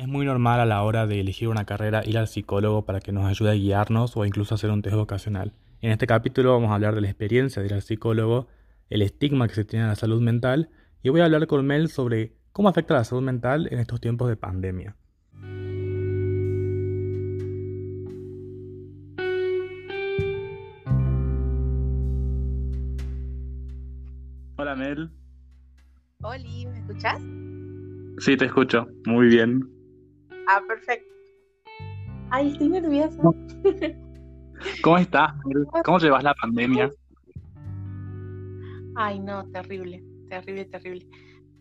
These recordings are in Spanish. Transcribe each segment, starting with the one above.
Es muy normal a la hora de elegir una carrera ir al psicólogo para que nos ayude a guiarnos o incluso hacer un test vocacional. En este capítulo vamos a hablar de la experiencia de ir al psicólogo, el estigma que se tiene en la salud mental y voy a hablar con Mel sobre cómo afecta la salud mental en estos tiempos de pandemia. Hola Mel. Hola, ¿me escuchas? Sí, te escucho. Muy bien. Ah, perfecto. Ay, estoy nerviosa. ¿Cómo estás? ¿Cómo llevas la pandemia? Ay, no, terrible, terrible, terrible.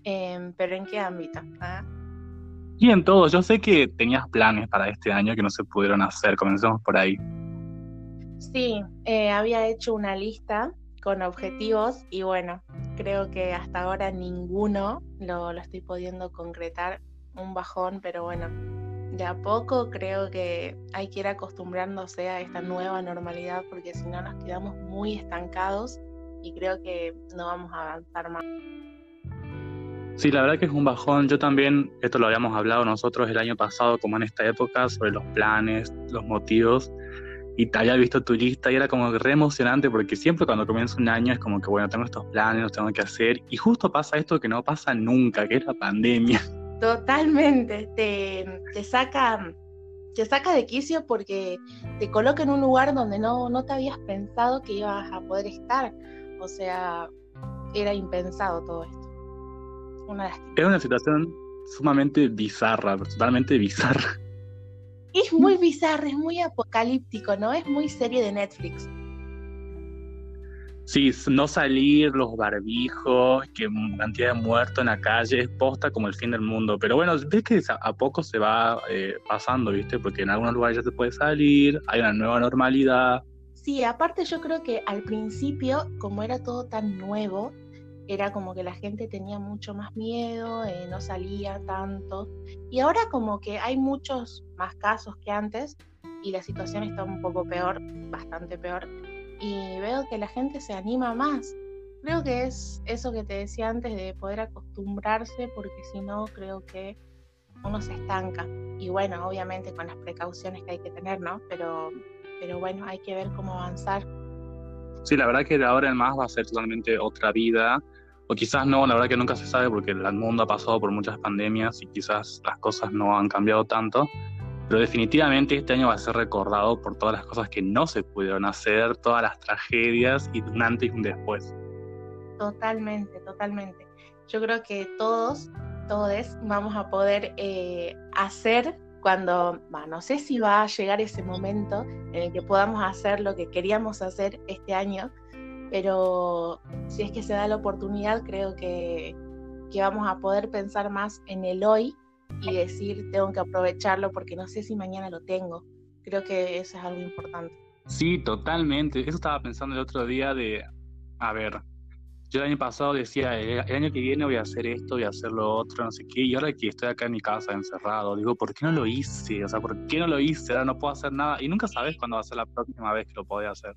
Em, ¿Pero en qué ámbito? ¿Ah? Y en todo. Yo sé que tenías planes para este año que no se pudieron hacer. Comencemos por ahí. Sí, eh, había hecho una lista con objetivos y bueno, creo que hasta ahora ninguno lo, lo estoy pudiendo concretar. Un bajón, pero bueno, de a poco creo que hay que ir acostumbrándose a esta nueva normalidad porque si no nos quedamos muy estancados y creo que no vamos a avanzar más. Sí, la verdad que es un bajón. Yo también, esto lo habíamos hablado nosotros el año pasado, como en esta época, sobre los planes, los motivos. Y te había visto tu lista y era como re emocionante porque siempre cuando comienza un año es como que, bueno, tengo estos planes, los tengo que hacer. Y justo pasa esto que no pasa nunca, que es la pandemia. Totalmente, te, te, saca, te saca de quicio porque te coloca en un lugar donde no, no te habías pensado que ibas a poder estar. O sea, era impensado todo esto. Una era una situación sumamente bizarra, totalmente bizarra. Es muy bizarra, es muy apocalíptico, ¿no? Es muy serie de Netflix. Sí, no salir, los barbijos, que cantidad de muertos en la calle, es posta como el fin del mundo. Pero bueno, ves que a poco se va eh, pasando, ¿viste? Porque en algunos lugares ya se puede salir, hay una nueva normalidad. Sí, aparte yo creo que al principio, como era todo tan nuevo, era como que la gente tenía mucho más miedo, eh, no salía tanto. Y ahora como que hay muchos más casos que antes y la situación está un poco peor, bastante peor y veo que la gente se anima más. Creo que es eso que te decía antes de poder acostumbrarse, porque si no, creo que uno se estanca. Y bueno, obviamente con las precauciones que hay que tener, ¿no? Pero, pero bueno, hay que ver cómo avanzar. Sí, la verdad que de ahora en más va a ser totalmente otra vida. O quizás no, la verdad que nunca se sabe porque el mundo ha pasado por muchas pandemias y quizás las cosas no han cambiado tanto. Pero definitivamente este año va a ser recordado por todas las cosas que no se pudieron hacer, todas las tragedias y un antes y un después. Totalmente, totalmente. Yo creo que todos, todos vamos a poder eh, hacer cuando, no sé si va a llegar ese momento en el que podamos hacer lo que queríamos hacer este año, pero si es que se da la oportunidad, creo que, que vamos a poder pensar más en el hoy y decir tengo que aprovecharlo porque no sé si mañana lo tengo. Creo que eso es algo importante. Sí, totalmente. Eso estaba pensando el otro día de, a ver, yo el año pasado decía, el, año que viene voy a hacer esto, voy a hacer lo otro, no sé qué, y ahora que estoy acá en mi casa encerrado, digo, ¿por qué no lo hice? O sea, ¿por qué no lo hice? Ahora no puedo hacer nada. Y nunca sabes cuándo va a ser la próxima vez que lo podés hacer.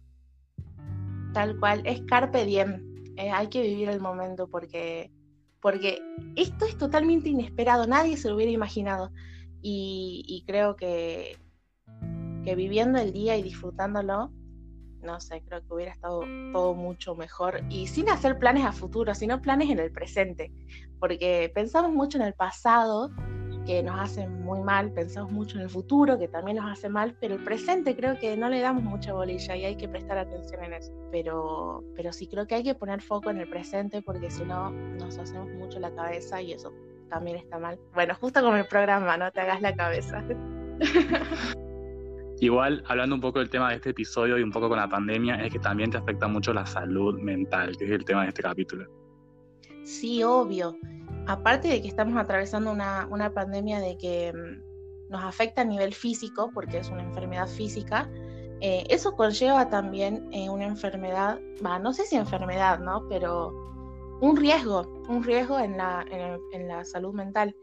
Tal cual, es carpe diem. Eh, hay que vivir el momento porque porque esto es totalmente inesperado, nadie se lo hubiera imaginado. Y, creo que, que viviendo el día y disfrutándolo, no sé, creo que hubiera estado todo mucho mejor y sin hacer planes a futuro, sino planes en el presente, porque pensamos mucho en el pasado que nos hace muy mal, pensamos mucho en el futuro, que también nos hace mal, pero el presente creo que no le damos mucha bolilla y hay que prestar atención en eso. Pero, pero sí creo que hay que poner foco en el presente porque si no nos hacemos mucho la cabeza y eso también está mal. Bueno, justo como el programa, no te hagas la cabeza. Igual, hablando un poco del tema de este episodio y un poco con la pandemia, es que también te afecta mucho la salud mental, que es el tema de este capítulo. Sí, obvio aparte de que estamos atravesando una, pandemia de que mm, nos afecta a nivel físico, porque es una enfermedad física, eh, eso conlleva también eh, una enfermedad, no sé si enfermedad, ¿no? Pero un riesgo, un riesgo en la, en, la salud mental,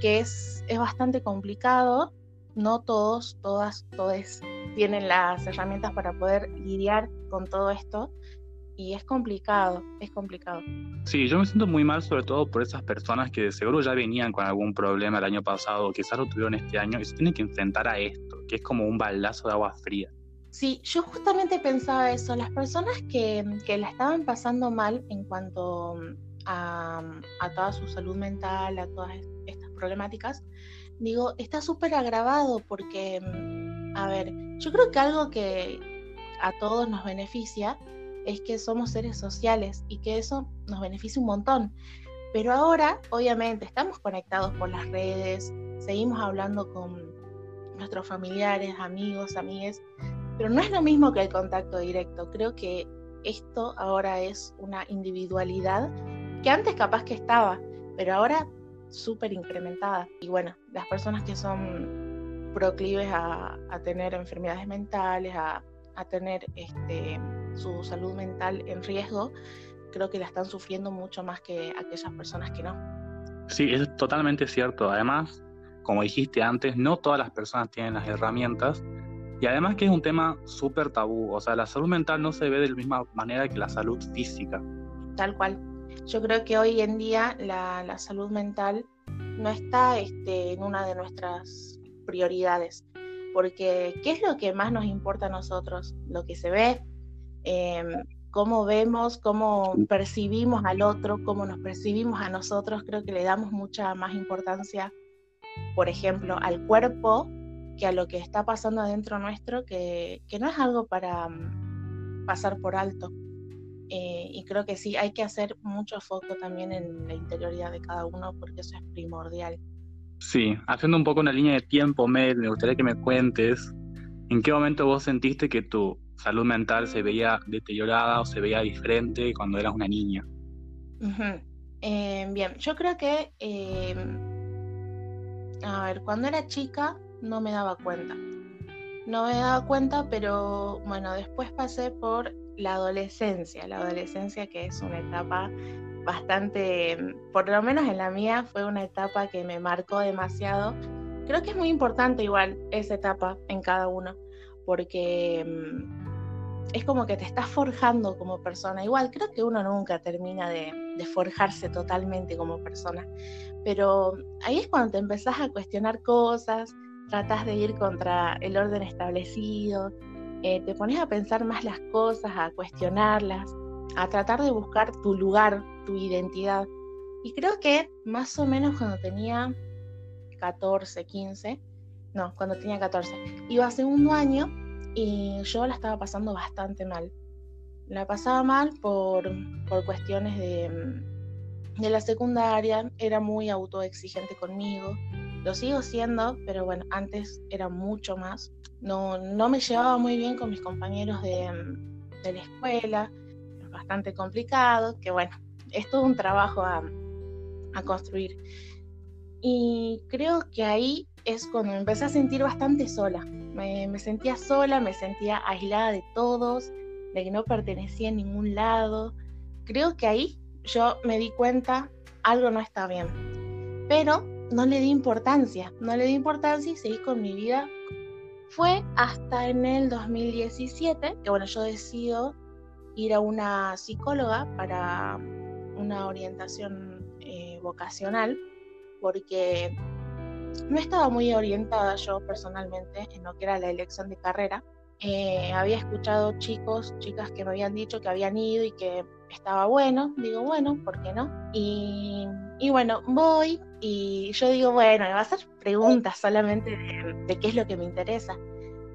que es, es bastante complicado. No todos, todas, todos tienen las herramientas para poder lidiar con todo esto. Y es complicado, es complicado. Sí, yo me siento muy mal sobre todo por esas personas que seguro ya venían con algún problema el año pasado o quizás lo tuvieron este año y se tienen que enfrentar a esto, que es como un baldazo de agua fría. Sí, yo justamente pensaba eso, las personas que, que la estaban pasando mal en cuanto a, a toda su salud mental, a todas estas problemáticas, digo, está súper agravado porque, a ver, yo creo que algo que a todos nos beneficia es que somos seres sociales y que eso nos beneficia un montón. Pero ahora, obviamente, estamos conectados por las redes, seguimos hablando con nuestros familiares, amigos, amigues, pero no es lo mismo que el contacto directo. Creo que esto ahora es una individualidad que antes capaz que estaba, pero ahora súper incrementada. Y bueno, las personas que son proclives a, tener enfermedades mentales, a tener este, su salud mental en riesgo, creo que la están sufriendo mucho más que aquellas personas que no. Sí, es totalmente cierto. Además, como dijiste antes, no todas las personas tienen las herramientas y además que es un tema súper tabú. O sea, la salud mental no se ve de la misma manera que la salud física. Tal cual. Yo creo que hoy en día la, la salud mental no está este, en una de nuestras prioridades. Porque, ¿qué es lo que más nos importa a nosotros? Lo que se ve, Em, cómo vemos, cómo percibimos al otro, cómo nos percibimos a nosotros, creo que le damos mucha más importancia, por ejemplo, al cuerpo que a lo que está pasando adentro nuestro, que, no es algo para mm, pasar por alto. Eh, y creo que sí, hay que hacer mucho foco también en la interioridad de cada uno, porque eso es primordial. Sí, haciendo un poco una línea de tiempo, Mel, me gustaría que me cuentes en qué momento vos sentiste que tu salud mental se veía deteriorada o se veía diferente cuando eras una niña? Em, bien, yo creo que, em, a ver, cuando era chica no me daba cuenta. No me daba cuenta, pero bueno, después pasé por la adolescencia, la adolescencia que es una etapa bastante, por lo menos en la mía, fue una etapa que me marcó demasiado. Creo que es muy importante igual esa etapa en cada uno, porque em, es como que te estás forjando como persona. Igual, creo que uno nunca termina de, forjarse totalmente como persona, pero ahí es cuando te empezás a cuestionar cosas, tratas de ir contra el orden establecido, eh, te pones a pensar más las cosas, a cuestionarlas, a tratar de buscar tu lugar, tu identidad. Y creo que más o menos cuando tenía 14, 15, no, cuando tenía 14, iba a segundo año y yo la estaba pasando bastante mal. La pasaba mal por, por cuestiones de, de la secundaria, era muy autoexigente conmigo, lo sigo siendo, pero bueno, antes era mucho más. No, no me llevaba muy bien con mis compañeros de, de la escuela, bastante complicado, que bueno, es todo un trabajo a, a construir. Y creo que ahí es cuando me empecé a sentir bastante sola. Me, sentía sola, me sentía aislada de todos, de que no pertenecía a ningún lado. Creo que ahí yo me di cuenta algo no está bien. Pero no le di importancia, no le di importancia y seguí con mi vida. Fue hasta en el 2017 que bueno, yo decido ir a una psicóloga para una orientación eh, vocacional porque no estaba muy orientada yo personalmente en lo que era la elección de carrera. Eh, había escuchado chicos, chicas que me habían dicho que habían ido y que estaba bueno. Digo, bueno, ¿por qué no? Y, bueno, voy y yo digo, bueno, me va a hacer preguntas solamente de, qué es lo que me interesa.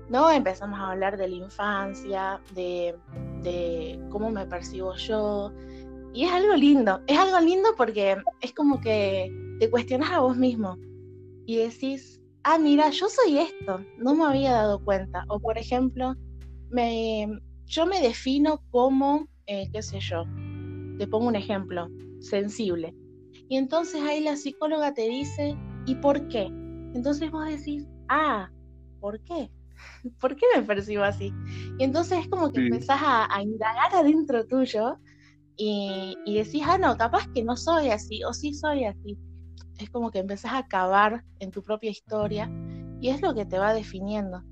¿no? Empezamos a hablar de la infancia, de, de, cómo me percibo yo. Y es algo lindo, es algo lindo porque es como que te cuestionas a vos mismo y decís, ah, mira, yo soy esto, no me había dado cuenta. O por ejemplo, me, yo me defino como, eh, qué sé yo, te pongo un ejemplo, sensible. Y entonces ahí la psicóloga te dice, ¿y por qué? Entonces vos decís, ah, ¿por qué? ¿Por qué me percibo así? Y entonces es como que empezás a, indagar adentro tuyo y, y decís, ah, no, capaz que no soy así, o sí soy así es como que empezás a cavar en tu propia historia y es lo que te va definiendo.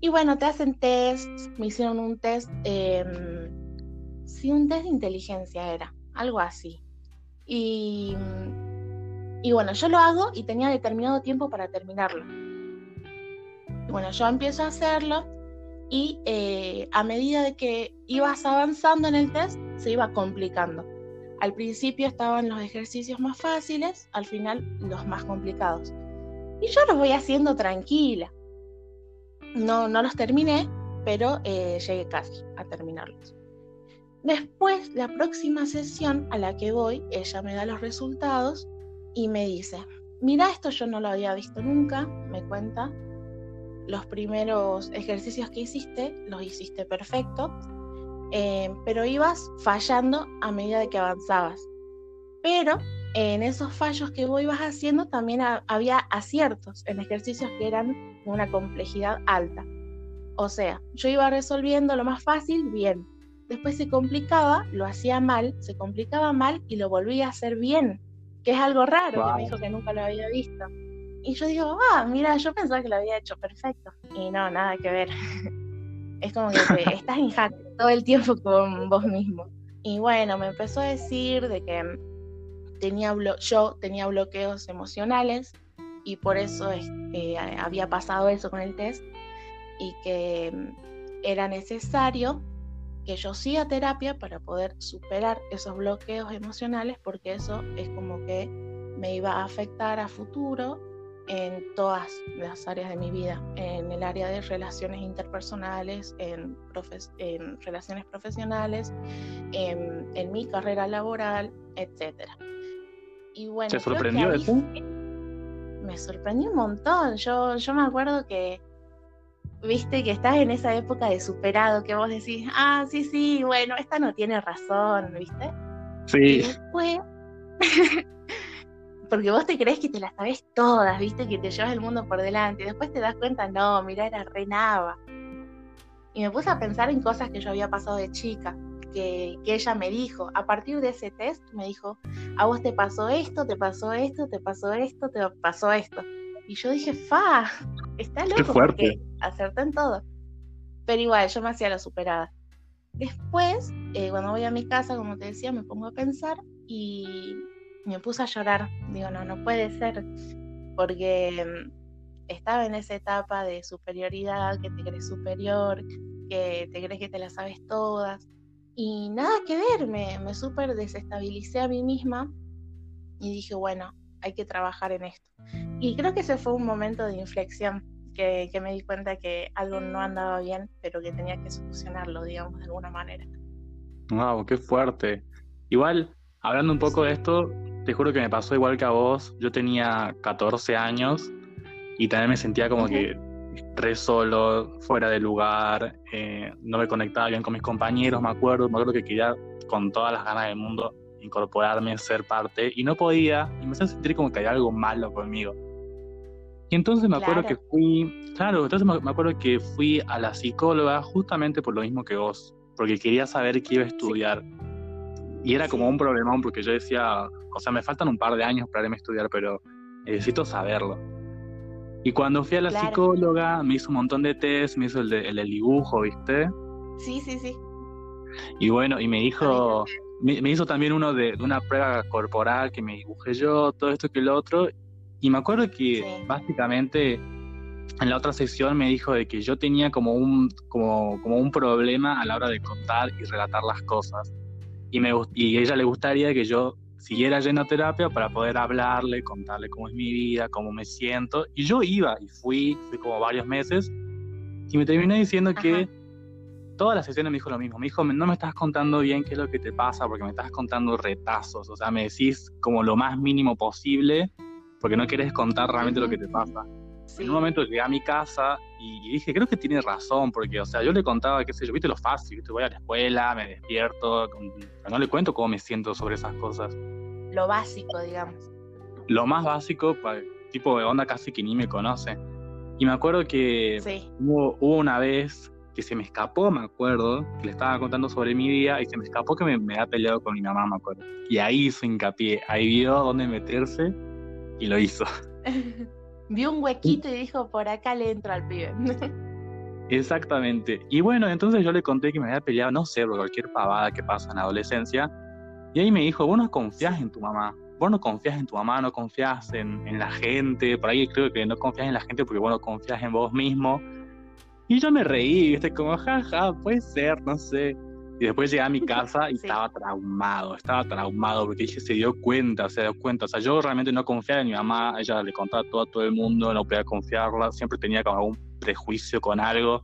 Y bueno, te hacen test, me hicieron un test em, sí, un test de inteligencia era, algo así. Y, y bueno, yo lo hago y tenía determinado tiempo para terminarlo. bueno, yo empiezo a hacerlo y eh, a medida de que ibas avanzando en el test, se iba complicando. Al principio estaban los ejercicios más fáciles, al final los más complicados. Y yo los voy haciendo tranquila. No, no los terminé, pero eh, llegué casi a terminarlos. Después, la próxima sesión a la que voy, ella me da los resultados y me dice, mira, esto yo no lo había visto nunca, me cuenta, los primeros ejercicios que hiciste, los hiciste perfecto, eh, pero ibas fallando a medida de que avanzabas. Pero en esos fallos que vos ibas haciendo también había aciertos en ejercicios que eran de una complejidad alta. O sea, yo iba resolviendo lo más fácil bien, después se complicaba, lo hacía mal, se complicaba mal y lo volvía a hacer bien, que es algo raro, que me dijo que nunca lo había visto. Y yo digo, ah, mira, yo pensaba que lo había hecho perfecto. Y no, nada que ver. es como que estás en hack todo el tiempo con vos mismo. Y bueno, me empezó a decir de que tenía yo tenía bloqueos emocionales y por eso eh, había pasado eso con el test y que era necesario que yo siga terapia para poder superar esos bloqueos emocionales porque eso es como que me iba a afectar a futuro en todas las áreas de mi vida, en el área de relaciones interpersonales, en, en relaciones profesionales, en, mi carrera laboral, etc. Y bueno, ¿Te sorprendió eso? Me sorprendió un montón. Yo, yo me acuerdo que viste que estás en esa época de superado que vos decís, ah, sí, sí, bueno, esta no tiene razón, ¿viste? Sí. Y después, porque vos te crees que te las sabes todas, ¿viste? Que te llevas el mundo por delante, y después te das cuenta, no, mira, era renava. Y me puse a pensar en cosas que yo había pasado de chica, que, que ella me dijo. A partir de ese test me dijo, a vos te pasó esto, te pasó esto, te pasó esto, te pasó esto. Y yo dije, fa, está loco. Qué fuerte. Acerté en todo. Pero igual, yo me hacía la superada. Después, eh, cuando voy a mi casa, como te decía, me pongo a pensar y me puse a llorar. Digo, no, no puede ser. Porque mm, estaba en esa etapa de superioridad, que te crees superior, que te crees que te las sabes todas. Y nada que ver, me, me súper desestabilicé a mí misma y dije, bueno, hay que trabajar en esto. Y creo que ese fue un momento de inflexión, que, me di cuenta que algo no andaba bien, pero que tenía que solucionarlo, digamos, de alguna manera. Wow, qué fuerte. Igual, hablando un poco de esto, te juro que me pasó igual que a vos. Yo tenía 14 años y también me sentía como que re solo, fuera de lugar, eh, no me conectaba bien con mis compañeros, me acuerdo, me acuerdo que quería con todas las ganas del mundo incorporarme, ser parte, y no podía, y me hacía sentir como que había algo malo conmigo. Y entonces me acuerdo que fui, claro, entonces me acuerdo que fui a la psicóloga justamente por lo mismo que vos, porque quería saber qué iba a estudiar. Y era como un problemón porque yo decía, o sea, me faltan un par de años para irme a estudiar, pero necesito saberlo. Y cuando fui a la psicóloga, me hizo un montón de test, me hizo el, de, el dibujo, ¿viste? Sí, sí, sí. Y bueno, y me dijo, me, hizo también uno de, una prueba corporal que me dibujé yo, todo esto que lo otro. Y me acuerdo que básicamente en la otra sesión me dijo de que yo tenía como un, como, como un problema a la hora de contar y relatar las cosas. Y, me, y ella le gustaría que yo siguiera yendo a terapia para poder hablarle, contarle cómo es mi vida, cómo me siento. Y yo iba y fui, fui como varios meses. Y me terminé diciendo que todas las sesiones me dijo lo mismo. Me dijo, no me estás contando bien qué es lo que te pasa porque me estás contando retazos. O sea, me decís como lo más mínimo posible porque no quieres contar realmente lo que te pasa. En un momento llegué a mi casa y dije, creo que tiene razón, porque, o sea, yo le contaba, qué sé yo, viste lo fácil, ¿viste? voy a la escuela, me despierto, no le cuento cómo me siento sobre esas cosas. Lo básico, digamos. Lo más básico, tipo de onda casi que ni me conoce. Y me acuerdo que hubo, hubo, una vez que se me escapó, me acuerdo, que le estaba contando sobre mi día y se me escapó que me, me había peleado con mi mamá, me acuerdo. Y ahí hizo hincapié, ahí vio dónde meterse y lo hizo. Vio un huequito y dijo, por acá le entro al pibe. Exactamente. Y bueno, entonces yo le conté que me había peleado, no sé, por cualquier pavada que pasa en la adolescencia. Y ahí me dijo, vos no confías en tu mamá. Vos no confías en tu mamá, no confías en, en la gente. Por ahí creo que no confías en la gente porque vos no confías en vos mismo. Y yo me reí, ¿viste? Como, jaja, puede ser, no sé. Y después llegué a mi casa y estaba traumado, estaba traumado porque dije, se dio cuenta, se dio cuenta. O sea, yo realmente no confiaba en mi mamá, ella le contaba todo a todo el mundo, no podía confiarla, siempre tenía como algún prejuicio con algo.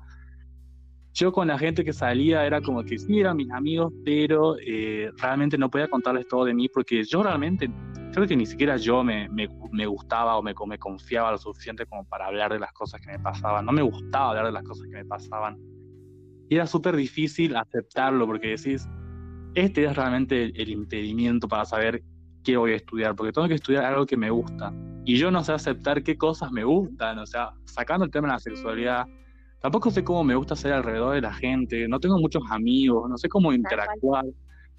Yo con la gente que salía era como que sí, eran mis amigos, pero eh, realmente no podía contarles todo de mí porque yo realmente creo que ni siquiera yo me, me, me gustaba o me, me, confiaba lo suficiente como para hablar de las cosas que me pasaban. No me gustaba hablar de las cosas que me pasaban. Y era súper difícil aceptarlo porque decís, este es realmente el impedimento para saber qué voy a estudiar, porque tengo que estudiar algo que me gusta. Y yo no sé aceptar qué cosas me gustan, o sea, sacando el tema de la sexualidad, tampoco sé cómo me gusta ser alrededor de la gente, no tengo muchos amigos, no sé cómo interactuar.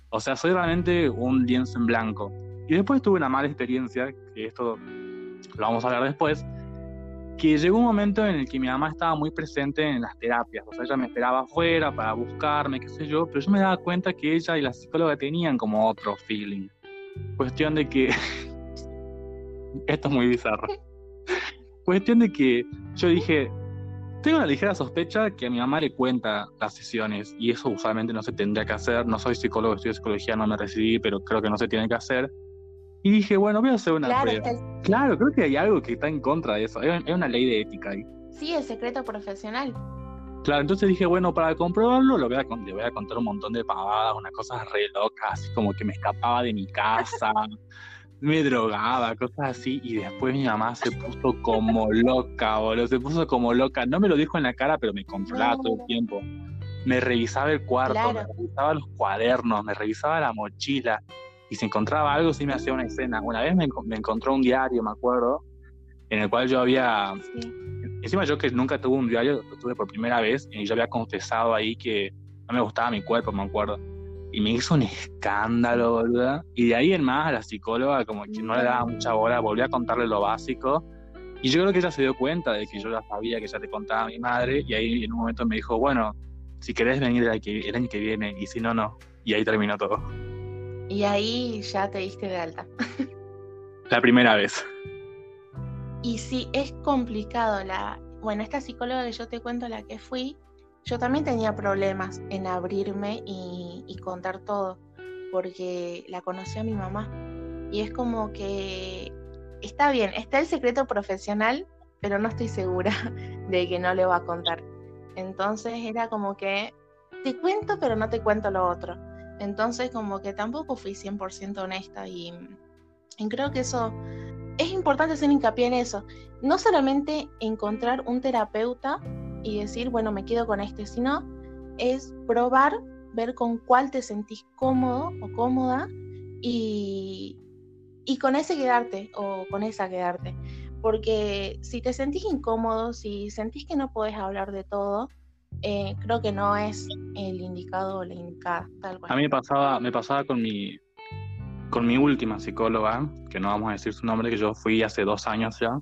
O sea, soy realmente un lienzo en blanco. Y después tuve una mala experiencia, que esto lo vamos a hablar después, que llegó un momento en el que mi mamá estaba muy presente en las terapias, o sea, ella me esperaba afuera para buscarme, qué sé yo, pero yo me daba cuenta que ella y la psicóloga tenían como otro feeling. Cuestión de que... Esto es muy bizarro. Cuestión de que yo dije, tengo una ligera sospecha que a mi mamá le cuenta las sesiones y eso usualmente no se tendría que hacer. No soy psicólogo, estudio psicología, no me recibí, pero creo que no se tiene que hacer. Y dije, bueno, voy a hacer una claro, prueba. Claro, creo que hay algo que está en contra de eso. Hay, una ley de ética ahí. Sí, el secreto profesional. Claro, entonces dije, bueno, para comprobarlo lo voy a, le voy a contar un montón de pavadas, unas cosas re locas, así como que me escapaba de mi casa, me drogaba, cosas así, y después mi mamá se puso como loca, boludo, se puso como loca. No me lo dijo en la cara, pero me controlaba todo el tiempo. Me revisaba el cuarto, me revisaba los cuadernos, me revisaba la mochila y si encontraba algo, sí me hacía una escena. Una vez me, encontró un diario, me acuerdo, en el cual yo había. Encima, yo que nunca tuve un diario, lo tuve por primera vez, y yo había confesado ahí que no me gustaba mi cuerpo, me acuerdo. Y me hizo un escándalo, ¿verdad? Y de ahí en más, a la psicóloga, como que no le daba mucha bola, volví a contarle lo básico. Y yo creo que ella se dio cuenta de que yo ya sabía que ya te contaba a mi madre, y ahí en un momento me dijo, bueno, si querés venir el año que viene, y si no, no. Y ahí terminó todo. Y ahí ya te diste de alta. La primera vez. Y sí, es complicado. La... Bueno, esta psicóloga que yo te cuento, la que fui, yo también tenía problemas en abrirme y, y contar todo, porque la conocí a mi mamá. Y es como que está bien, está el secreto profesional, pero no estoy segura de que no le va a contar. Entonces era como que te cuento, pero no te cuento lo otro. Entonces como que tampoco fui 100% honesta y, creo que eso es importante hacer hincapié en eso. No solamente encontrar un terapeuta y decir, bueno, me quedo con este, sino es probar, ver con cuál te sentís cómodo o cómoda y, y con ese quedarte o con esa quedarte. Porque si te sentís incómodo, si sentís que no podés hablar de todo, eh, creo que no es el indicado o la indicada, tal cual. A mí me pasaba, me pasaba con mi, con mi última psicóloga, que no vamos a decir su nombre, que yo fui hace dos años ya.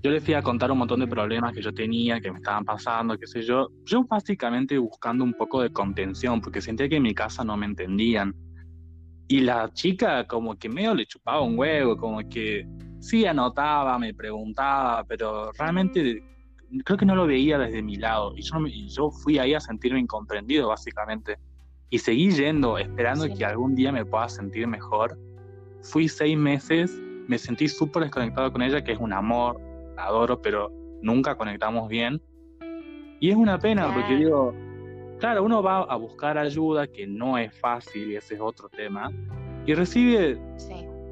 Yo le fui a contar un montón de problemas que yo tenía, que me estaban pasando, qué sé yo. Yo básicamente buscando un poco de contención, porque sentía que en mi casa no me entendían. Y la chica como que medio le chupaba un huevo, como que sí anotaba, me preguntaba, pero realmente creo que no lo veía desde mi lado y yo, yo fui ahí a sentirme incomprendido básicamente y seguí yendo esperando que algún día me pueda sentir mejor. Fui seis meses, me sentí súper desconectado con ella, que es un amor, la adoro, pero nunca conectamos bien. Y es una pena porque digo, claro, uno va a buscar ayuda, que no es fácil y ese es otro tema, y recibe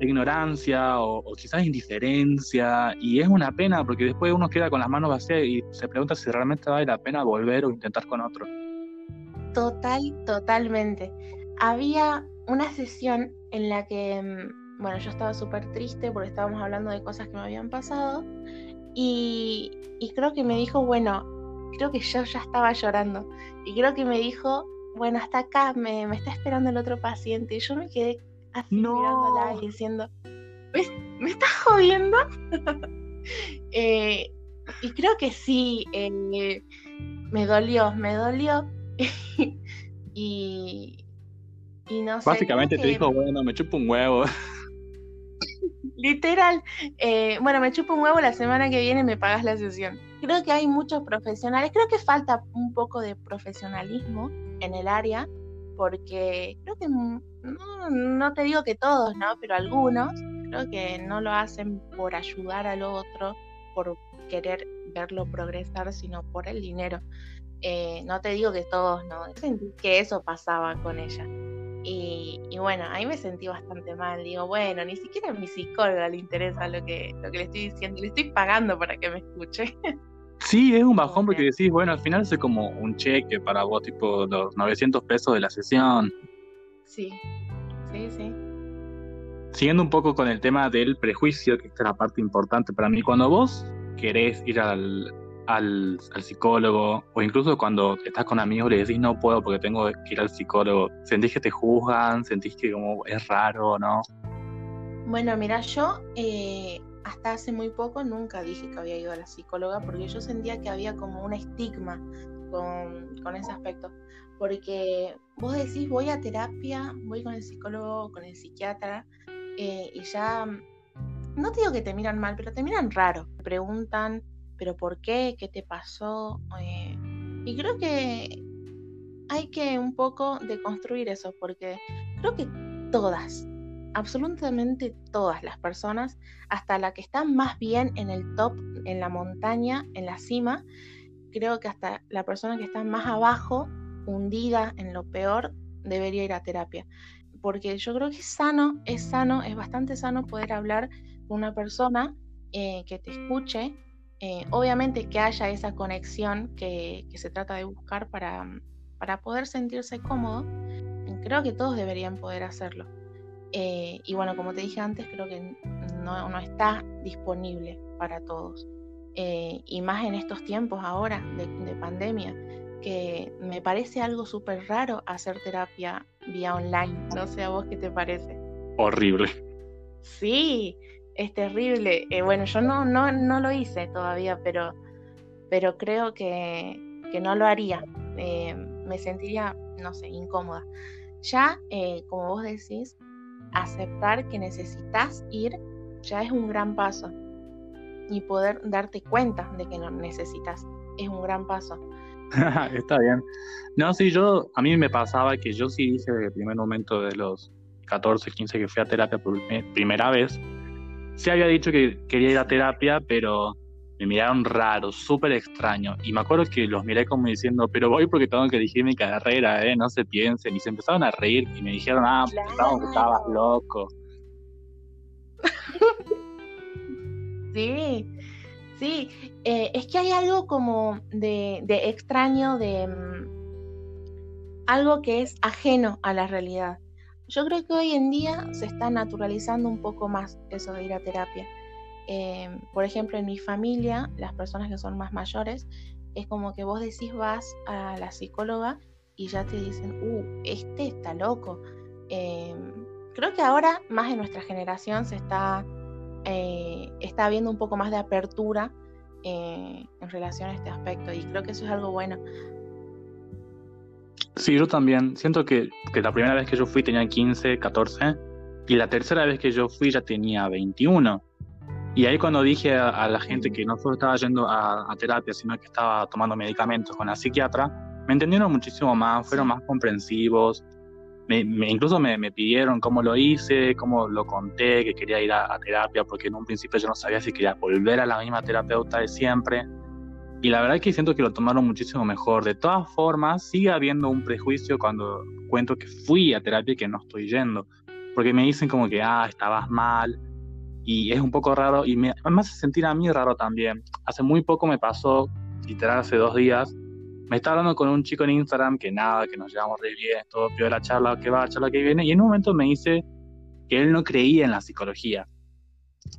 ignorancia o, quizás indiferencia y es una pena porque después uno queda con las manos vacías y se pregunta si realmente vale la pena volver o intentar con otro. Total, totalmente. Había una sesión en la que, mm, bueno, yo estaba súper triste porque estábamos hablando de cosas que me habían pasado y, y creo que me dijo, bueno, creo que yo ya estaba llorando y creo que me dijo, bueno, hasta acá me, me está esperando el otro paciente y yo me quedé así no. mirándola y diciendo, ¿me, estás jodiendo? Eh, y creo que sí, eh, me dolió, me dolió. y, y no sé. Básicamente te dijo, bueno, me chupo un huevo. Literal. Eh, bueno, me chupo un huevo la semana que viene me pagas la sesión. Creo que hay muchos profesionales, creo que falta un poco de profesionalismo en el área, porque creo que no, no te digo que todos, ¿no? Pero algunos creo que no lo hacen por ayudar al otro, por querer verlo progresar, sino por el dinero. Eh, no te digo que todos, ¿no? Sentí que eso pasaba con ella. Y, bueno, ahí me sentí bastante mal. Digo, bueno, ni siquiera a mi psicóloga le interesa lo que, lo que le estoy diciendo. Le estoy pagando para que me escuche. Sí, es un bajón porque decís, bueno, al final es como un cheque para vos, tipo los 900 pesos de la sesión. Sí, sí, sí. Siguiendo un poco con el tema del prejuicio, que es la parte importante para mí, cuando vos querés ir al, al, psicólogo o incluso cuando estás con amigos le decís no puedo porque tengo que ir al psicólogo, ¿sentís que te juzgan? ¿Sentís que como es raro no? Bueno, mira, yo eh, hasta hace muy poco nunca dije que había ido a la psicóloga porque yo sentía que había como un estigma con, con ese aspecto. Porque vos decís voy a terapia, voy con el psicólogo, con el psiquiatra eh, y ya no te digo que te miran mal, pero te miran raro. Te preguntan pero ¿por qué? ¿Qué te pasó? Eh, y creo que hay que un poco deconstruir eso, porque creo que todas, absolutamente todas las personas, hasta la que está más bien en el top, en la montaña, en la cima, creo que hasta la persona que está más abajo, hundida en lo peor, debería ir a terapia. Porque yo creo que es sano, es sano, es bastante sano poder hablar con una persona eh, que te escuche eh, obviamente que haya esa conexión que, se trata de buscar para, para, poder sentirse cómodo, creo que todos deberían poder hacerlo. Eh, y bueno, como te dije antes, creo que no, no está disponible para todos. Eh, y más en estos tiempos ahora de, de pandemia, que me parece algo súper raro hacer terapia vía online. No sé a vos qué te parece. Horrible. Sí, es terrible. Eh, bueno, yo no, no, no lo hice todavía, pero, pero creo que, no lo haría. Eh, me sentiría, no sé, incómoda. Ya, eh, como vos decís, aceptar que necesitas ir ya es un gran paso. Y poder darte cuenta de que no necesitas es un gran paso. Está bien. No, sí, yo, a mí me pasaba que yo sí dije desde el primer momento de los 14, 15 que fui a terapia por primera vez, sí había dicho que quería ir a terapia, pero me miraron raro, súper extraño. Y me acuerdo que los miré como diciendo, pero voy porque tengo que elegir mi carrera, ¿eh? No se piensen. Y se empezaron a reír y me dijeron, ah, claro. que estabas loco. sí, sí. Eh, es que hay algo como de, extraño, de mm, algo que es ajeno a la realidad. Yo creo que hoy en día se está naturalizando un poco más eso de ir a terapia. Em, por ejemplo, en mi familia, las personas que son más mayores, es como que vos decís vas a la psicóloga y ya te dicen, uh, este está loco. Em, creo que ahora, más en nuestra generación, se está, eh, está habiendo un poco más de apertura eh, en relación a este aspecto y creo que eso es algo bueno Sí, yo también. Siento que, la primera vez que yo fui tenía 15, 14 y la tercera vez que yo fui ya tenía 21. Y ahí cuando dije a, la gente que no solo estaba yendo a, terapia, sino que estaba tomando medicamentos con la psiquiatra, me entendieron muchísimo más, fueron más comprensivos. Me, incluso me, me, pidieron cómo lo hice, cómo lo conté, que quería ir a, terapia, porque en un principio yo no sabía si quería volver a la misma terapeuta de siempre. Y la verdad es que siento que lo tomaron muchísimo mejor. De todas formas, sigue habiendo un prejuicio cuando cuento que fui a terapia y que no estoy yendo. Porque me dicen como que, ah, estabas mal. Y es un poco raro y me, me hace sentir a mí raro también. Hace muy poco me pasó, literal hace dos días, me estaba hablando con un chico en Instagram que nada, que nos llevamos re bien, todo peor la charla que va, charla que viene, y en un momento me dice que él no creía en la psicología.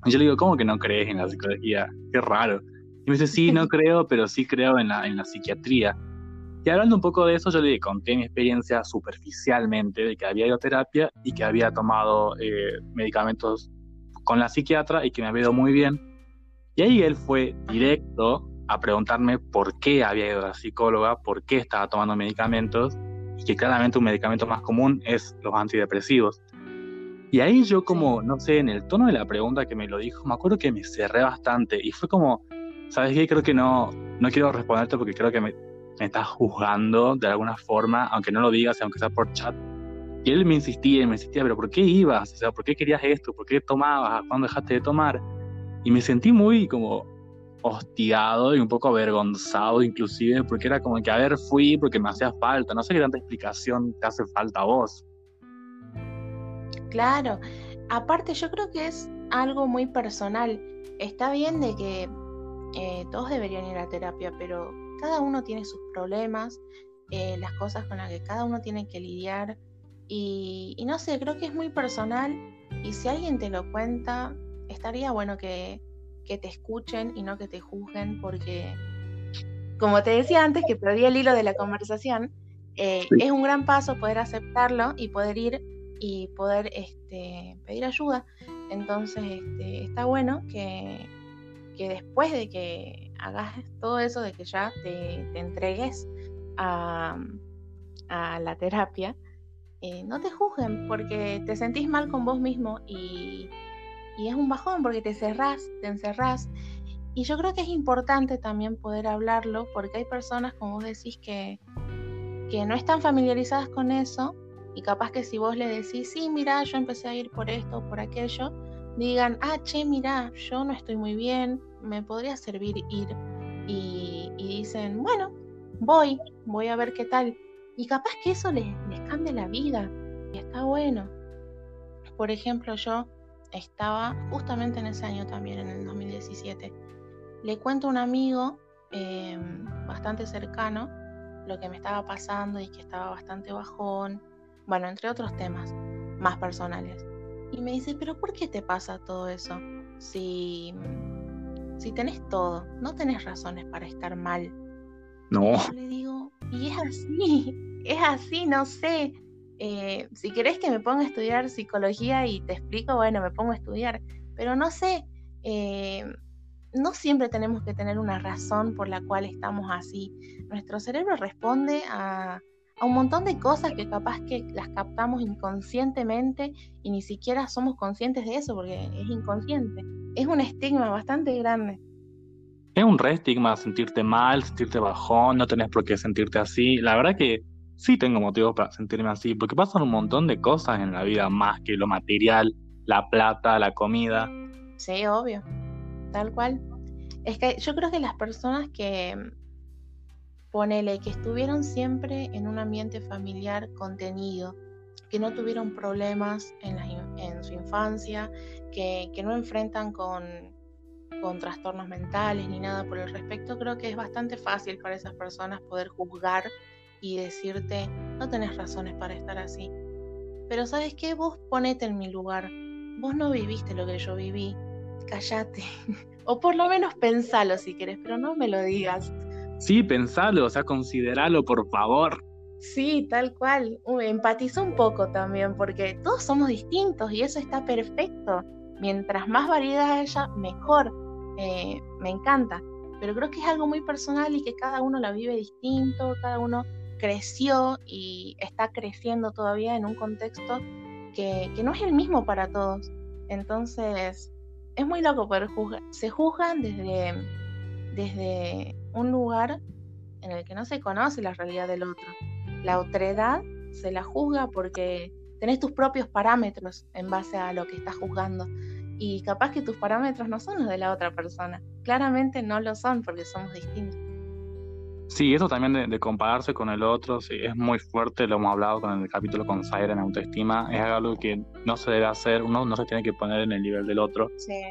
Y yo le digo, ¿cómo que no crees en la psicología? Qué raro. Y me dice, sí, no creo, pero sí creo en la, en la psiquiatría. Y hablando un poco de eso, yo le conté mi experiencia superficialmente de que había ido a terapia y que había tomado eh, medicamentos con la psiquiatra y que me había ido muy bien. Y ahí él fue directo a preguntarme por qué había ido a la psicóloga, por qué estaba tomando medicamentos, y que claramente un medicamento más común es los antidepresivos. Y ahí yo como, no sé, en el tono de la pregunta que me lo dijo, me acuerdo que me cerré bastante y fue como, ¿sabes qué? Creo que no, no quiero responderte porque creo que me, me estás juzgando de alguna forma, aunque no lo digas, aunque sea por chat. Y él me insistía y me insistía, pero ¿por qué ibas? O sea, ¿por qué querías esto? ¿Por qué tomabas? ¿Cuándo dejaste de tomar? Y me sentí muy como hostigado y un poco avergonzado inclusive, porque era como que, a ver, fui porque me hacía falta. No sé qué tanta explicación te hace falta a vos. Claro, aparte yo creo que es algo muy personal. Está bien de que eh, todos deberían ir a terapia, pero cada uno tiene sus problemas, eh, las cosas con las que cada uno tiene que lidiar. Y, y, no sé, creo que es muy personal y si alguien te lo cuenta, estaría bueno que, que te escuchen y no que te juzguen porque, como te decía antes, que perdí el hilo de la conversación, eh, es un gran paso poder aceptarlo y poder ir y poder este, pedir ayuda. Entonces este, está bueno que, que, después de que hagas todo eso, de que ya te, te entregues a, a, la terapia, eh, no te juzguen porque te sentís mal con vos mismo y, y es un bajón porque te cerrás, te encerrás. Y yo creo que es importante también poder hablarlo porque hay personas, como vos decís, que, que no están familiarizadas con eso y capaz que si vos le decís, sí, mira, yo empecé a ir por esto, por aquello, digan, ah, che, mira, yo no estoy muy bien, me podría servir ir. Y, dicen, bueno, voy, voy a ver qué tal. Y capaz que eso les, les cambie la vida. Y está bueno. Por ejemplo, yo estaba justamente en ese año también, en el 2017. Le cuento a un amigo em, bastante cercano lo que me estaba pasando y que estaba bastante bajón, bueno, entre otros temas más personales. Y me dice, pero ¿por qué te pasa todo eso? Si, si tenés todo, no tenés razones para estar mal. No. Yo le digo, y es así, es así, no sé. Eh, si querés que me ponga a estudiar psicología y te explico, bueno, me pongo a estudiar, pero no sé, eh, no siempre tenemos que tener una razón por la cual estamos así. Nuestro cerebro responde a, a un montón de cosas que capaz que las captamos inconscientemente y ni siquiera somos conscientes de eso porque es inconsciente. Es un estigma bastante grande. Es un re estigma sentirte mal, sentirte bajón, no tenés por qué sentirte así. La verdad que sí tengo motivos para sentirme así, porque pasan un montón de cosas en la vida más que lo material, la plata, la comida. Sí, obvio, tal cual. Es que yo creo que las personas que, ponele, que estuvieron siempre en un ambiente familiar contenido, que no tuvieron problemas en, en su infancia, que, no enfrentan con trastornos mentales ni nada por el respecto, creo que es bastante fácil para esas personas poder juzgar y decirte, no tenés razones para estar así. Pero sabes qué, vos ponete en mi lugar. Vos no viviste lo que yo viví. Cállate. o por lo menos pensalo si querés, pero no me lo digas. Sí, pensalo, o sea, consideralo, por favor. Sí, tal cual. empatiza un poco también, porque todos somos distintos y eso está perfecto. Mientras más variedad haya, mejor. Eh, me encanta. Pero creo que es algo muy personal y que cada uno la vive distinto, cada uno creció y está creciendo todavía en un contexto que, no es el mismo para todos. Entonces, es muy loco poder juzgar. Se juzgan desde, desde un lugar en el que no se conoce la realidad del otro. La otredad se la juzga porque tenés tus propios parámetros en base a lo que estás juzgando. Y capaz que tus parámetros no son los de la otra persona. Claramente no lo son porque somos distintos. Sí, eso también de, compararse con el otro, sí, es muy fuerte, lo hemos hablado con el capítulo con Zaira en autoestima, es algo que no se debe hacer, uno no se tiene que poner en el nivel del otro, sí.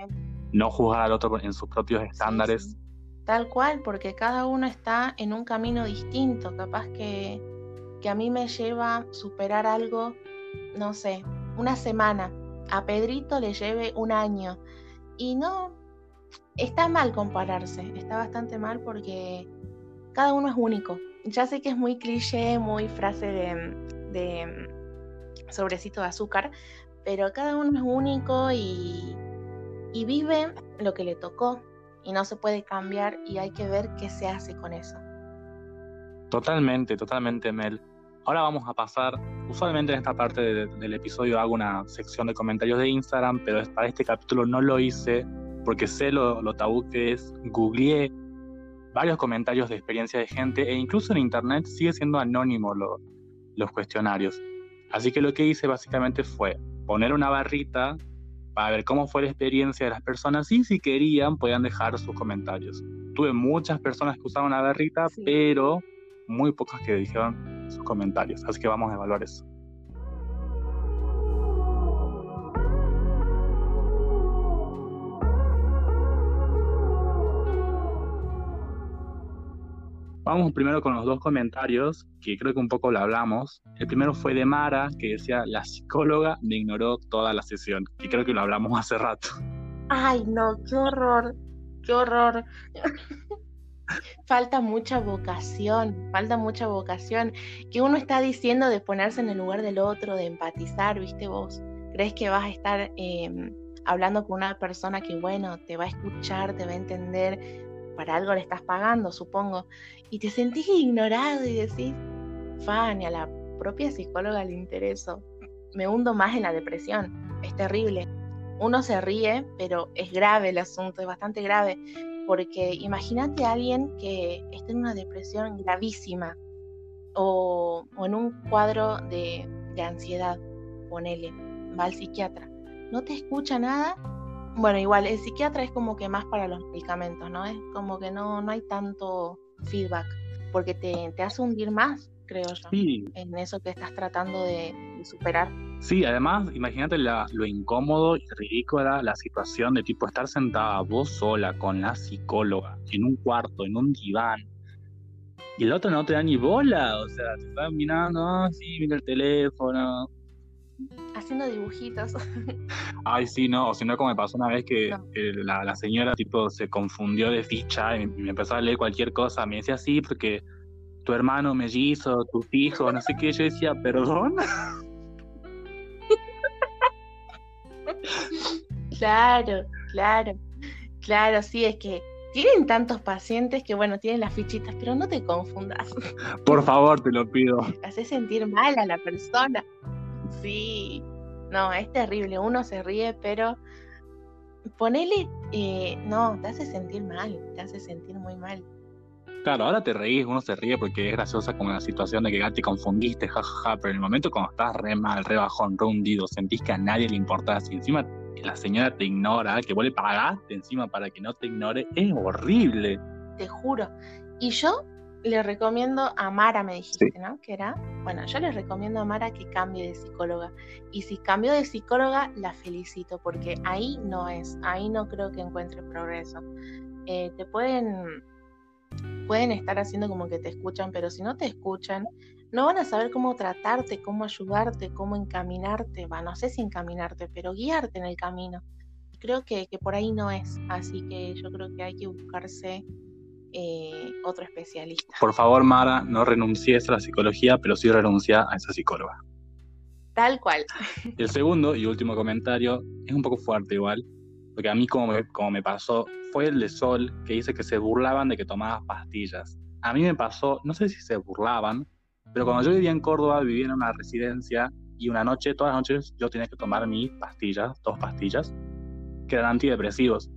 no juzgar al otro en sus propios estándares. Tal cual, porque cada uno está en un camino distinto, capaz que, que a mí me lleva a superar algo, no sé, una semana, a Pedrito le lleve un año, y no, está mal compararse, está bastante mal porque cada uno es único. Ya sé que es muy cliché, muy frase de, sobrecito de azúcar, pero cada uno es único y, vive lo que le tocó. y no se puede cambiar y hay que ver qué se hace con eso. Totalmente, totalmente, Mel. Ahora vamos a pasar, usualmente en esta parte del episodio hago una sección de comentarios de Instagram, pero para este capítulo no lo hice porque sé lo, lo tabú que es. Googleé varios comentarios de experiencia de gente e incluso en internet sigue siendo anónimo los cuestionarios. Así que lo que hice básicamente fue poner una barrita para ver cómo fue la experiencia de las personas y si querían podían dejar sus comentarios. Tuve muchas personas que usaron la barrita, pero muy pocas que dijeron sus comentarios. Así que vamos a evaluar eso. Vamos primero con los dos comentarios, que creo que un poco lo hablamos. El primero fue de Mara, que decía, la psicóloga me ignoró toda la sesión, que creo que lo hablamos hace rato. Ay, no, qué horror, qué horror. falta mucha vocación, falta mucha vocación. Que uno está diciendo de ponerse en el lugar del otro, de empatizar, viste vos. ¿Crees que vas a estar em, hablando con una persona que, bueno, te va a escuchar, te va a entender? Para algo le estás pagando, supongo. Y te sentís ignorado y decís, Fanny, a la propia psicóloga le intereso. Me hundo más en la depresión. Es terrible. Uno se ríe, pero es grave el asunto, es bastante grave porque imagínate a alguien que esté en una depresión gravísima o, en un cuadro de, ansiedad, ponele, va al psiquiatra, no te escucha nada. Bueno, igual el psiquiatra es como que más para los medicamentos, ¿no? Es como que no, no hay tanto feedback, porque te, te hace hundir más, creo yo, en eso que estás tratando de superar. Sí, además, imagínate lo incómodo y ridícula la situación de tipo estar sentada vos sola con la psicóloga en un cuarto, en un diván, y el otro no te da ni bola, o sea, te está mirando, ah, sí, mira el teléfono. Haciendo dibujitos. Ay, sí, no, o si no, como me pasó una vez que, la, señora tipo se confundió de ficha y me empezó a leer cualquier cosa, me decía sí, porque tu hermano mellizo, tu hijo, no sé qué, yo decía, perdón. Claro, claro, claro, sí, es que tienen tantos pacientes que, bueno, tienen las fichitas, pero no te confundas. Por favor, te lo pido. Hace sentir mal a la persona. Sí, no, es terrible. Uno se ríe, pero ponele, eh, no, te hace sentir mal, te hace sentir muy mal. Claro, ahora te reís, uno se ríe porque es graciosa como la situación de que ya te confundiste, jajaja, pero en el momento cuando estás re mal, re bajón, re hundido, sentís que a nadie le importa, si encima la señora te ignora, que vos le pagaste encima para que no te ignore, es horrible. Te juro. Y yo le recomiendo a Mara, me dijiste, ¿no? Que era, bueno, yo le recomiendo a Mara que cambie de psicóloga. Y si cambió de psicóloga, la felicito, porque ahí no es, ahí no creo que encuentre progreso. Eh, te pueden pueden estar haciendo como que te escuchan, pero si no te escuchan, no van a saber cómo tratarte, cómo ayudarte, cómo encaminarte, va, no sé si encaminarte, pero guiarte en el camino. Creo que, por ahí no es, así que yo creo que hay que buscarse eh, otro especialista. Por favor, Mara, no renuncies a la psicología, pero sí renuncia a esa psicóloga. Tal cual. El segundo y último comentario es un poco fuerte igual, porque a mí como me, como me pasó, fue el de Sol que dice que se burlaban de que tomabas pastillas. A mí me pasó, no sé si se burlaban, pero cuando yo vivía en Córdoba, vivía en una residencia y una noche, todas las noches, yo tenía que tomar mis pastillas, dos pastillas, que eran antidepresivos.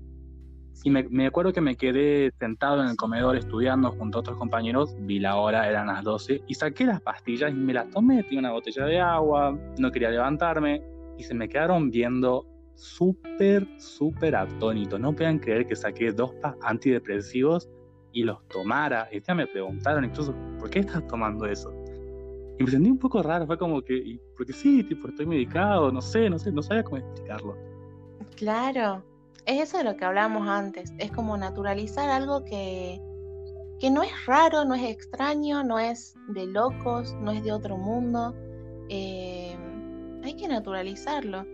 Y me, me, acuerdo que me quedé sentado en el comedor estudiando junto a otros compañeros, vi la hora, eran las 12, y saqué las pastillas y me las tomé, tenía una botella de agua, no quería levantarme, y se me quedaron viendo súper, súper atónito. No puedan creer que saqué dos antidepresivos y los tomara. ya me preguntaron incluso, ¿por qué estás tomando eso? Y me sentí un poco raro, fue como que, porque sí, tipo, estoy medicado, no sé, no sé, no sabía cómo explicarlo. Claro, es eso de lo que hablábamos antes, es como naturalizar algo que, que no es raro, no es extraño, no es de locos, no es de otro mundo. Eh, hay que naturalizarlo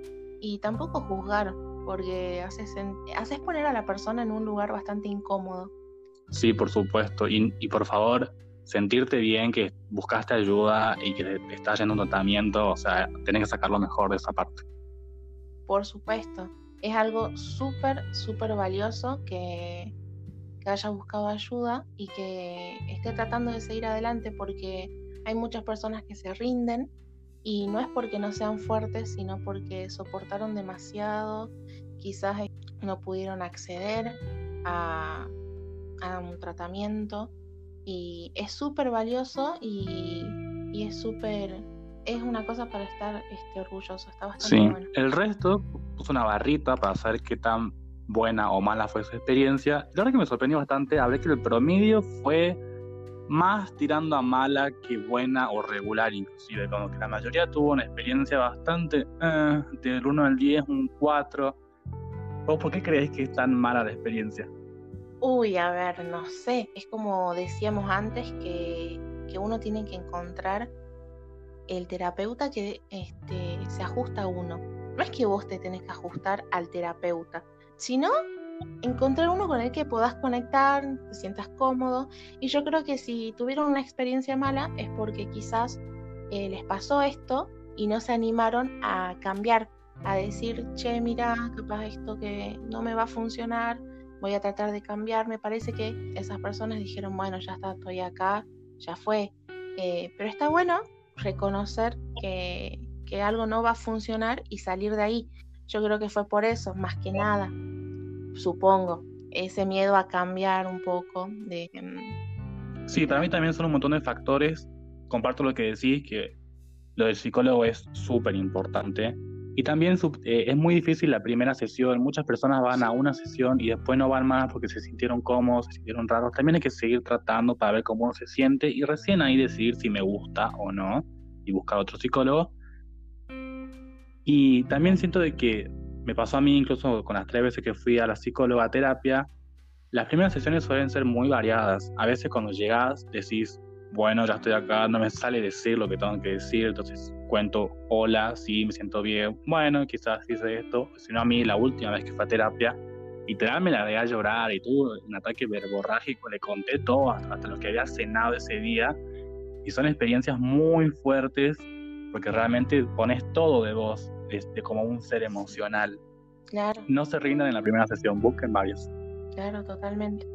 y tampoco juzgar, porque haces, haces poner a la persona en un lugar bastante incómodo. Sí, por supuesto. Y, por favor, sentirte bien que buscaste ayuda y que te estás yendo un tratamiento, o sea, tenés que sacar lo mejor de esa parte. Por supuesto. Es algo súper, súper valioso que, que haya buscado ayuda y que esté tratando de seguir adelante porque hay muchas personas que se rinden y no es porque no sean fuertes, sino porque soportaron demasiado, quizás no pudieron acceder a, un tratamiento. Y es súper valioso y, es súper es una cosa para estar este, orgulloso, está bastante sí. bueno. El resto puso una barrita para saber qué tan buena o mala fue su experiencia. La verdad que me sorprendió bastante, hablé que el promedio fue más tirando a mala que buena o regular inclusive, como que la mayoría tuvo una experiencia bastante eh, del 1 al 10, un 4. ¿Vos por qué crees que es tan mala la experiencia? Uy, a ver, no sé, es como decíamos antes que, que uno tiene que encontrar el terapeuta que este, se ajusta a uno. No es que vos te tenés que ajustar al terapeuta, sino encontrar uno con el que puedas conectar, te sientas cómodo. Y yo creo que si tuvieron una experiencia mala es porque quizás eh, les pasó esto y no se animaron a cambiar, a decir, che, mira, capaz esto que no me va a funcionar, voy a tratar de cambiar. Me parece que esas personas dijeron, bueno, ya está, estoy acá, ya fue. Eh, pero está bueno reconocer que, que algo no va a funcionar y salir de ahí. Yo creo que fue por eso, más que nada supongo, ese miedo a cambiar un poco. De, mm, Sí, para mí también son un montón de factores. Comparto lo que decís, que lo del psicólogo es súper importante. Y también eh, es muy difícil la primera sesión. Muchas personas van a una sesión y después no van más porque se sintieron cómodos, se sintieron raros. También hay que seguir tratando para ver cómo uno se siente y recién ahí decidir si me gusta o no y buscar otro psicólogo. Y también siento de que me pasó a mí incluso con las tres veces que fui a la psicóloga terapia, las primeras sesiones suelen ser muy variadas. A veces cuando llegas decís, bueno, ya estoy acá, no me sale decir lo que tengo que decir, entonces cuento, hola, sí, me siento bien, bueno, quizás hice esto, si no a mí la última vez que fui a terapia, literal me la a llorar y tuve un ataque verborrágico, le conté todo, hasta, lo que había cenado ese día, y son experiencias muy fuertes, porque realmente pones todo de vos, este, como un ser emocional. Claro. No se rindan en la primera sesión, busquen varios. Claro, totalmente.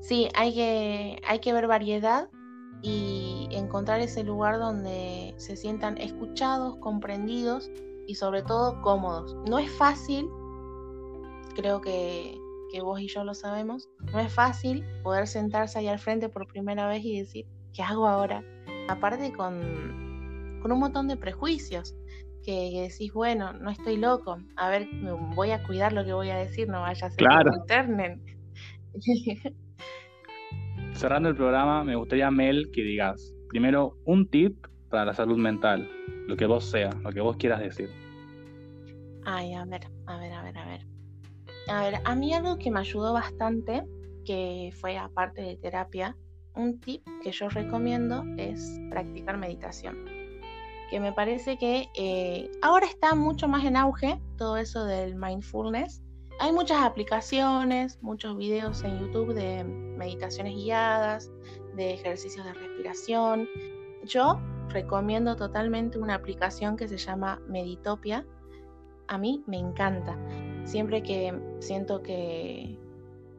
Sí, hay que, hay que ver variedad y encontrar ese lugar donde se sientan escuchados, comprendidos y sobre todo cómodos. No es fácil, creo que, que vos y yo lo sabemos, no es fácil poder sentarse ahí al frente por primera vez y decir, ¿qué hago ahora? Aparte con, con un montón de prejuicios que, decís, bueno, no estoy loco, a ver, voy a cuidar lo que voy a decir, no vaya a ser claro. que internen. Cerrando el programa, me gustaría, Mel, que digas primero un tip para la salud mental, lo que vos sea, lo que vos quieras decir. Ay, a ver, a ver, a ver, a ver. A ver, a mí algo que me ayudó bastante, que fue aparte de terapia, un tip que yo recomiendo es practicar meditación que me parece que eh, ahora está mucho más en auge todo eso del mindfulness. Hay muchas aplicaciones, muchos videos en YouTube de meditaciones guiadas, de ejercicios de respiración. Yo recomiendo totalmente una aplicación que se llama Meditopia. A mí me encanta. Siempre que siento que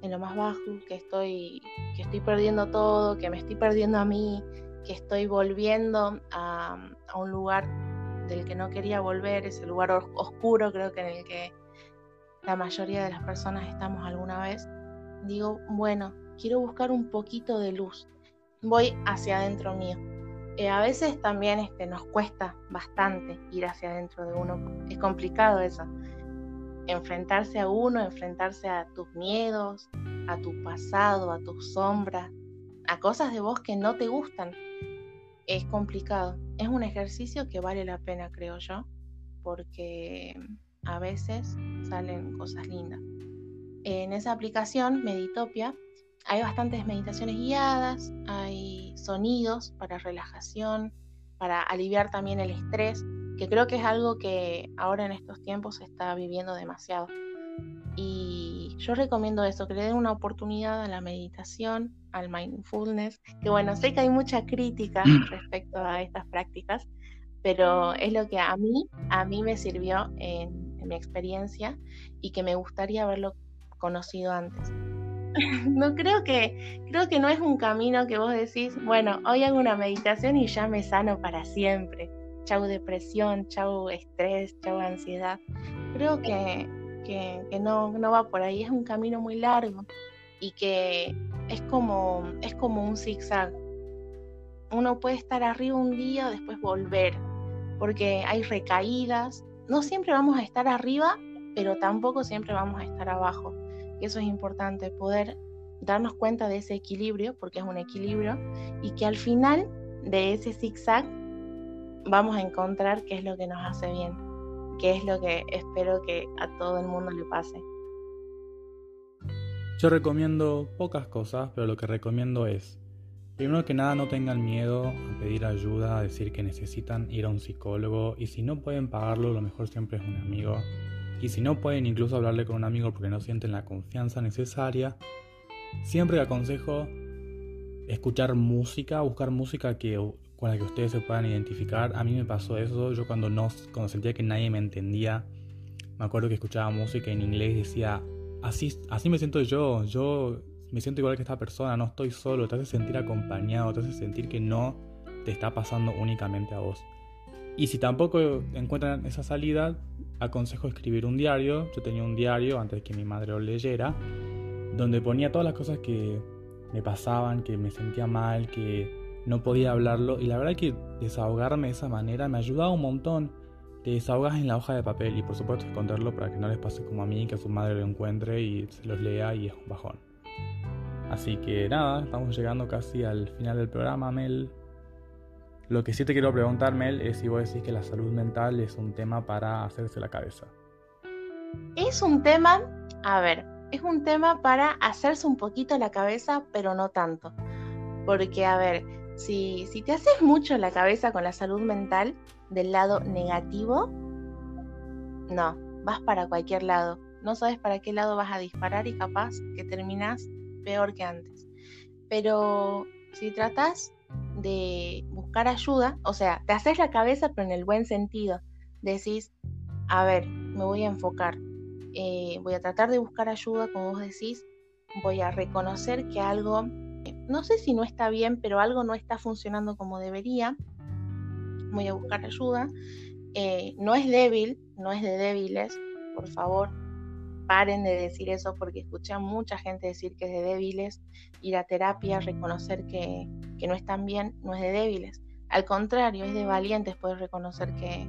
en lo más bajo, que estoy, que estoy perdiendo todo, que me estoy perdiendo a mí, que estoy volviendo a, un lugar del que no quería volver, ese lugar oscuro creo que en el que la mayoría de las personas estamos alguna vez, digo, bueno, quiero buscar un poquito de luz, voy hacia adentro mío. Eh, a veces también este, nos cuesta bastante ir hacia adentro de uno, es complicado eso, enfrentarse a uno, enfrentarse a tus miedos, a tu pasado, a tus sombras, a cosas de vos que no te gustan, es complicado. Es un ejercicio que vale la pena, creo yo, porque a veces salen cosas lindas. En esa aplicación, Meditopia, hay bastantes meditaciones guiadas, hay sonidos para relajación, para aliviar también el estrés, que creo que es algo que ahora en estos tiempos se está viviendo demasiado. Y yo recomiendo eso, que le den una oportunidad a la meditación, al mindfulness, que bueno, sé que hay mucha crítica respecto a estas prácticas, pero es lo que a mí, a mí me sirvió en, mi experiencia y que me gustaría haberlo conocido antes. no creo que, creo que no es un camino que vos decís, bueno, hoy hago una meditación y ya me sano para siempre. Chau depresión, chau estrés, chau ansiedad. Creo que, que, no, no va por ahí, es un camino muy largo y que es como, es como un zigzag. Uno puede estar arriba un día, después volver, porque hay recaídas. No siempre vamos a estar arriba, pero tampoco siempre vamos a estar abajo. Y eso es importante, poder darnos cuenta de ese equilibrio, porque es un equilibrio, y que al final de ese zigzag vamos a encontrar qué es lo que nos hace bien, qué es lo que espero que a todo el mundo le pase. Yo recomiendo pocas cosas, pero lo que recomiendo es, primero que nada, no tengan miedo a pedir ayuda, a decir que necesitan ir a un psicólogo y si no pueden pagarlo, lo mejor siempre es un amigo. Y si no pueden incluso hablarle con un amigo porque no sienten la confianza necesaria, siempre aconsejo escuchar música, buscar música que, con la que ustedes se puedan identificar. A mí me pasó eso, yo cuando, no, cuando sentía que nadie me entendía, me acuerdo que escuchaba música en inglés y decía, así, así me siento yo, yo me siento igual que esta persona, no estoy solo, te hace sentir acompañado, te hace sentir que no te está pasando únicamente a vos. Y si tampoco encuentran esa salida, aconsejo escribir un diario. Yo tenía un diario antes que mi madre lo leyera, donde ponía todas las cosas que me pasaban, que me sentía mal, que no podía hablarlo. Y la verdad que desahogarme de esa manera me ayudaba un montón. Te desahogas en la hoja de papel y por supuesto esconderlo para que no les pase como a mí, que a su madre lo encuentre y se los lea y es un bajón. Así que nada, estamos llegando casi al final del programa, Mel. Lo que sí te quiero preguntar, Mel, es si vos decís que la salud mental es un tema para hacerse la cabeza. Es un tema, a ver, es un tema para hacerse un poquito la cabeza, pero no tanto. Porque, a ver, si, si te haces mucho la cabeza con la salud mental del lado negativo, no, vas para cualquier lado. No sabes para qué lado vas a disparar y capaz que terminas peor que antes. Pero si tratas de buscar ayuda, o sea, te haces la cabeza pero en el buen sentido. Decís, a ver, me voy a enfocar, eh, voy a tratar de buscar ayuda, como vos decís, voy a reconocer que algo, no sé si no está bien, pero algo no está funcionando como debería, voy a buscar ayuda. Eh, no es débil, no es de débiles, por favor, paren de decir eso porque escuché a mucha gente decir que es de débiles. Ir a terapia, reconocer que, no están bien, no es de débiles. Al contrario, es de valientes poder reconocer que,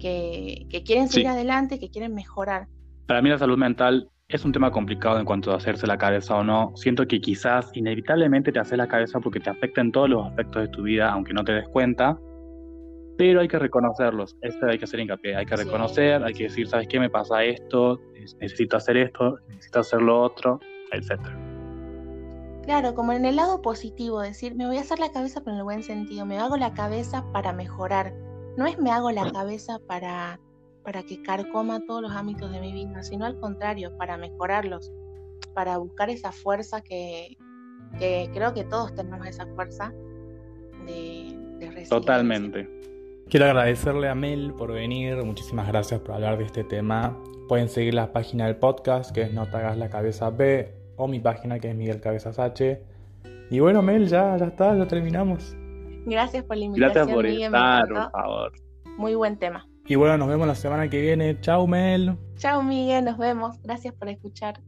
que, quieren seguir adelante, que quieren mejorar. Para mí la salud mental es un tema complicado en cuanto a hacerse la cabeza o no. Siento que quizás inevitablemente te haces la cabeza porque te afecta en todos los aspectos de tu vida, aunque no te des cuenta pero hay que reconocerlos, eso hay que hacer hincapié, hay que reconocer, hay que decir, ¿sabes qué? Me pasa esto, necesito hacer esto, necesito hacer lo otro, etc. Claro, como en el lado positivo, decir, me voy a hacer la cabeza pero en el buen sentido, me hago la cabeza para mejorar, no es me hago la cabeza para, para que carcoma todos los ámbitos de mi vida, sino al contrario, para mejorarlos, para buscar esa fuerza que, que creo que todos tenemos esa fuerza de, de Totalmente. Quiero agradecerle a Mel por venir, muchísimas gracias por hablar de este tema. Pueden seguir la página del podcast que es No te hagas la cabeza B o mi página que es Miguel Cabezas H. Y bueno, Mel, ya, ya está, ya terminamos. Gracias por la invitación. Gracias por estar, por favor. Muy buen tema. Y bueno, nos vemos la semana que viene. Chao, Mel. Chao, Miguel, nos vemos. Gracias por escuchar.